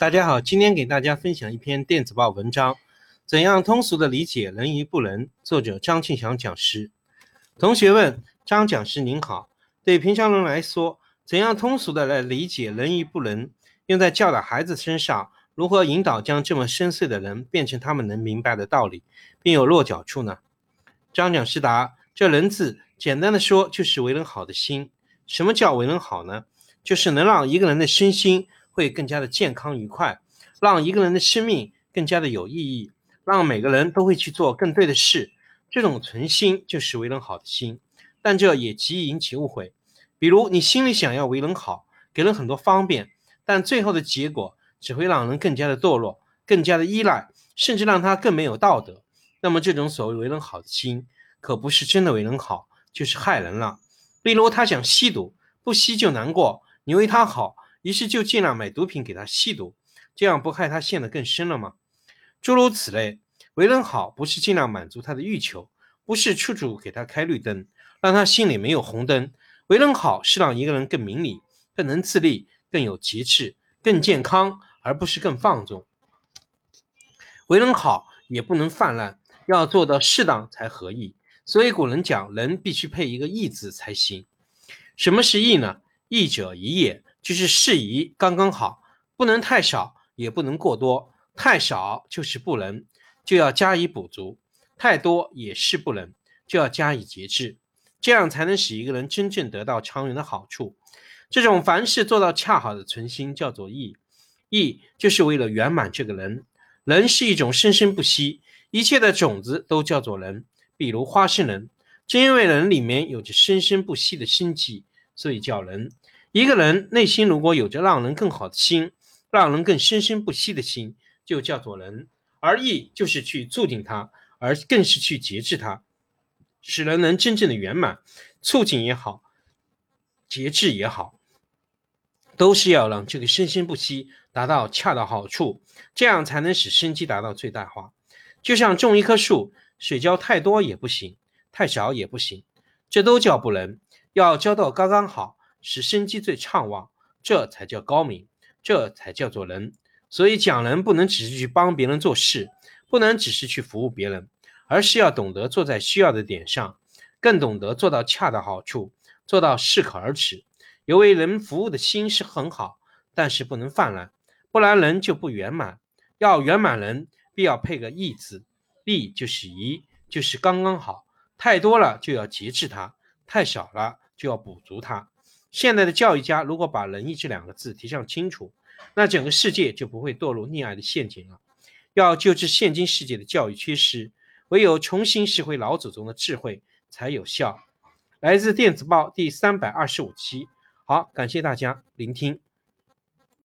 大家好，今天给大家分享一篇电子报文章，怎样通俗的理解能与不能？作者张庆祥讲师。同学问张讲师您好，对平常人来说，怎样通俗的来理解能与不能？用在教导孩子身上，如何引导将这么深邃的人变成他们能明白的道理，并有落脚处呢？张讲师答：这人字，简单的说就是为人好的心。什么叫为人好呢？就是能让一个人的身心。会更加的健康愉快，让一个人的生命更加的有意义，让每个人都会去做更对的事。这种存心就是为人好的心，但这也极易引起误会。比如你心里想要为人好，给人很多方便，但最后的结果只会让人更加的堕落，更加的依赖，甚至让他更没有道德。那么这种所谓为人好的心，可不是真的为人好，就是害人了。例如他想吸毒，不吸就难过，你为他好。于是就尽量买毒品给他吸毒，这样不害他陷得更深了吗？诸如此类，为人好不是尽量满足他的欲求，不是处处给他开绿灯，让他心里没有红灯。为人好是让一个人更明理、更能自立、更有节制、更健康，而不是更放纵。为人好也不能泛滥，要做到适当才合意。所以古人讲，人必须配一个义字才行。什么是义呢？义者宜也。就是适宜，刚刚好，不能太少，也不能过多。太少就是不能，就要加以补足；太多也是不能，就要加以节制。这样才能使一个人真正得到长远的好处。这种凡事做到恰好的存心，叫做义。义就是为了圆满这个人。人是一种生生不息，一切的种子都叫做人。比如花生仁，正因为人里面有着生生不息的生机，所以叫人。一个人内心如果有着让人更好的心，让人更生生不息的心，就叫做人。而义就是去促进他，而更是去节制他，使人能真正的圆满。促进也好，节制也好，都是要让这个生生不息达到恰到好处，这样才能使生机达到最大化。就像种一棵树，水浇太多也不行，太少也不行，这都叫不能，要浇到刚刚好。使生机最畅旺，这才叫高明，这才叫做人。所以讲人不能只是去帮别人做事，不能只是去服务别人，而是要懂得坐在需要的点上，更懂得做到恰到好处，做到适可而止。有为人服务的心是很好，但是不能泛滥，不然人就不圆满。要圆满人，必要配个义字，义就是宜，就是刚刚好。太多了就要节制它，太少了就要补足它。现代的教育家如果把仁义这两个字提上清楚，那整个世界就不会堕入溺爱的陷阱了。要救治现今世界的教育缺失，唯有重新拾回老祖宗的智慧才有效。来自电子报第三百二十五期，好，感谢大家聆听。